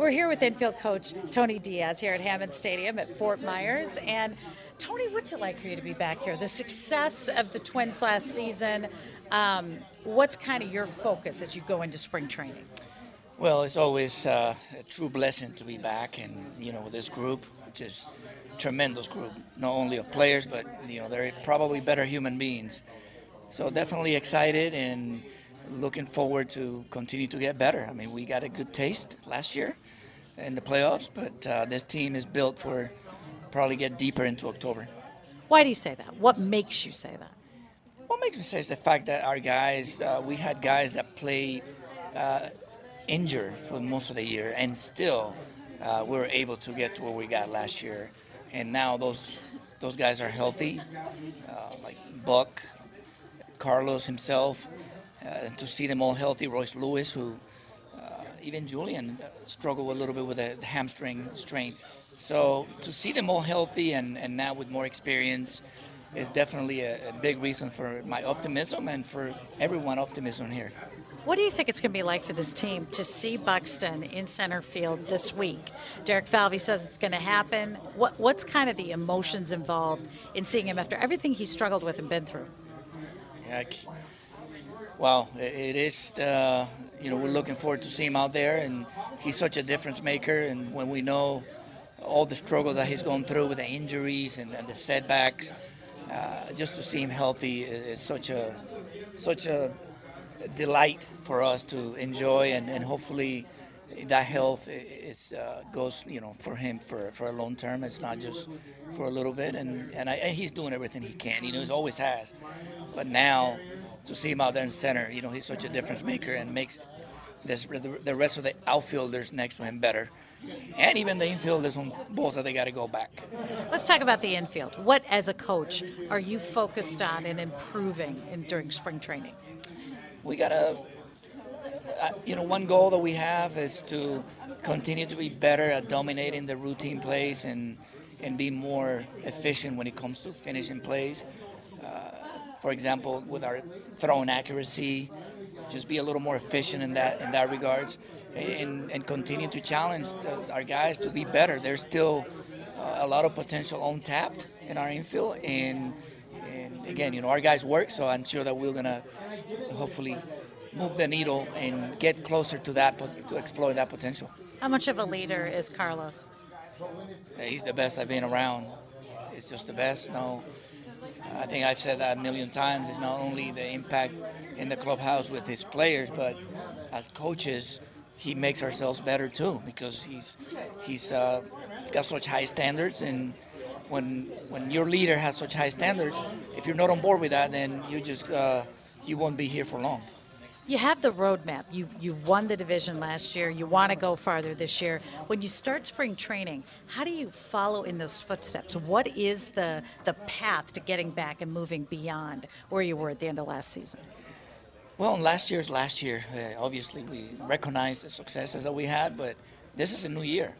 We're here with infield coach Tony Diaz here at Hammond Stadium at Fort Myers. And Tony, what's it like for you to be back here? The success of the Twins last season, um, what's kind of your focus as you go into spring training? Well, it's always uh, a true blessing to be back, and you know, with this group, which is a tremendous group, not only of players, but you know, they're probably better human beings. So definitely excited and looking forward to continue to get better. I mean, we got a good taste last year in the playoffs, but uh, this team is built for probably get deeper into October. Why do you say that? What makes you say that? What makes me say is the fact that our guys, uh, we had guys that play uh, injured for most of the year, and still uh, we were able to get to where we got last year. And now those those guys are healthy, uh, like Buck, Carlos himself, uh, and to see them all healthy. Royce Lewis, who uh, even Julien uh, struggled a little bit with a hamstring strain. So to see them all healthy and, and now with more experience is definitely a, a big reason for my optimism and for everyone optimism here. What do you think it's going to be like for this team to see Buxton in center field this week? Derek Falvey says it's going to happen. What, what's kind of the emotions involved in seeing him after everything he struggled with and been through? Yeah, well, it is. Uh, you know, we're looking forward to see him out there, and he's such a difference maker. And when we know all the struggle that he's gone through with the injuries and, and the setbacks, uh, just to see him healthy is, is such a such a delight for us to enjoy, and, and hopefully that health is uh, goes you know for him for, for a long term. It's not just for a little bit, and and, I, and he's doing everything he can. You know, he always has, but now to see him out there in center, you know, he's such a difference maker and makes this the rest of the outfielders next to him better. And even the infielders on balls that they got to go back. Let's talk about the infield. What, as a coach, are you focused on and improving in, during spring training? We got to uh, you know, one goal that we have is to continue to be better at dominating the routine plays and and be more efficient when it comes to finishing plays. Uh, for example, with our throwing accuracy, just be a little more efficient in that in that regards, and, and continue to challenge the, our guys to be better. There's still uh, a lot of potential untapped in our infield, and and again, you know, our guys work, so I'm sure that we're gonna hopefully move the needle and get closer to that to exploit that potential. How much of a leader is Carlos? He's the best I've been around. It's just the best. No, I think I've said that a million times. It's not only the impact in the clubhouse with his players, but as coaches, he makes ourselves better too because he's he's uh, got such high standards and when when your leader has such high standards, if you're not on board with that, then you just uh, you won't be here for long. You have the roadmap. You you won the division last year. You want to go farther this year. When you start spring training, how do you follow in those footsteps? What is the the path to getting back and moving beyond where you were at the end of last season? Well, last year's last year. Uh, obviously, we recognize the successes that we had, but this is a new year,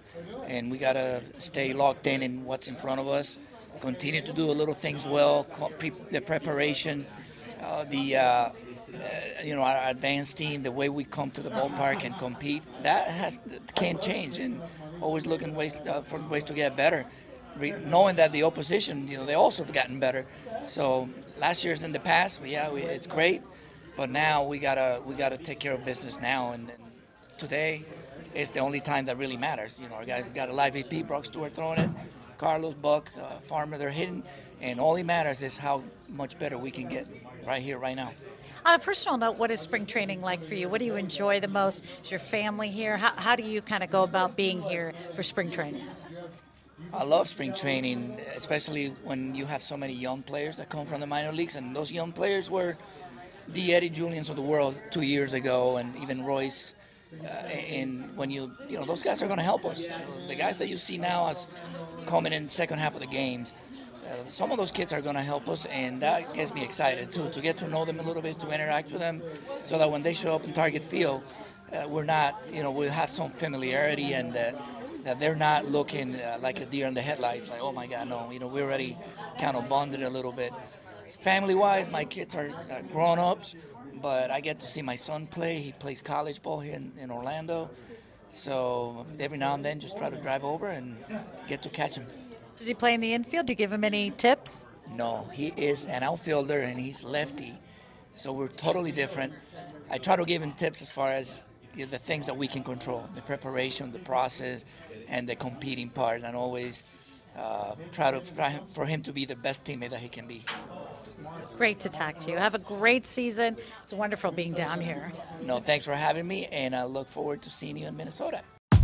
and we gotta stay locked in in what's in front of us. Continue to do a little things well. The preparation, uh, the uh, uh, you know, our advanced team, the way we come to the ballpark and compete, that has can't change, and always looking ways uh, for ways to get better. Re- knowing that the opposition, you know, they also have gotten better. So last year's in the past, yeah, we, it's great, but now we gotta we gotta take care of business now, and, and today is the only time that really matters. You know, our guys got a live BP, Brock Stewart throwing it, Carlos Buck, uh, Farmer, they're hitting, and all that matters is how much better we can get right here, right now. On a personal note, what is spring training like for you? What do you enjoy the most? Is your family here? How, how do you kind of go about being here for spring training? I love spring training, especially when you have so many young players that come from the minor leagues, and those young players were the Eddie Juliens of the world two years ago, and even Royce. Uh, and when you, you know, those guys are going to help us. The guys that you see now as coming in second half of the games, some of those kids are going to help us, and that gets me excited too to get to know them a little bit, to interact with them, so that when they show up in Target Field, uh, we're not, you know, we have some familiarity and uh, that they're not looking uh, like a deer in the headlights, like, oh my God, no, you know, we already kind of bonded a little bit. Family wise, my kids are uh, grown ups, but I get to see my son play. He plays college ball here in, in Orlando. So every now and then, just try to drive over and get to catch him. Does he play in the infield? Do you give him any tips? No, he is an outfielder and he's lefty. So we're totally different. I try to give him tips as far as the, the things that we can control the preparation, the process, and the competing part, and always uh, to try for him to be the best teammate that he can be. Great to talk to you. Have a great season. It's wonderful being down here. No, thanks for having me, and I look forward to seeing you in Minnesota.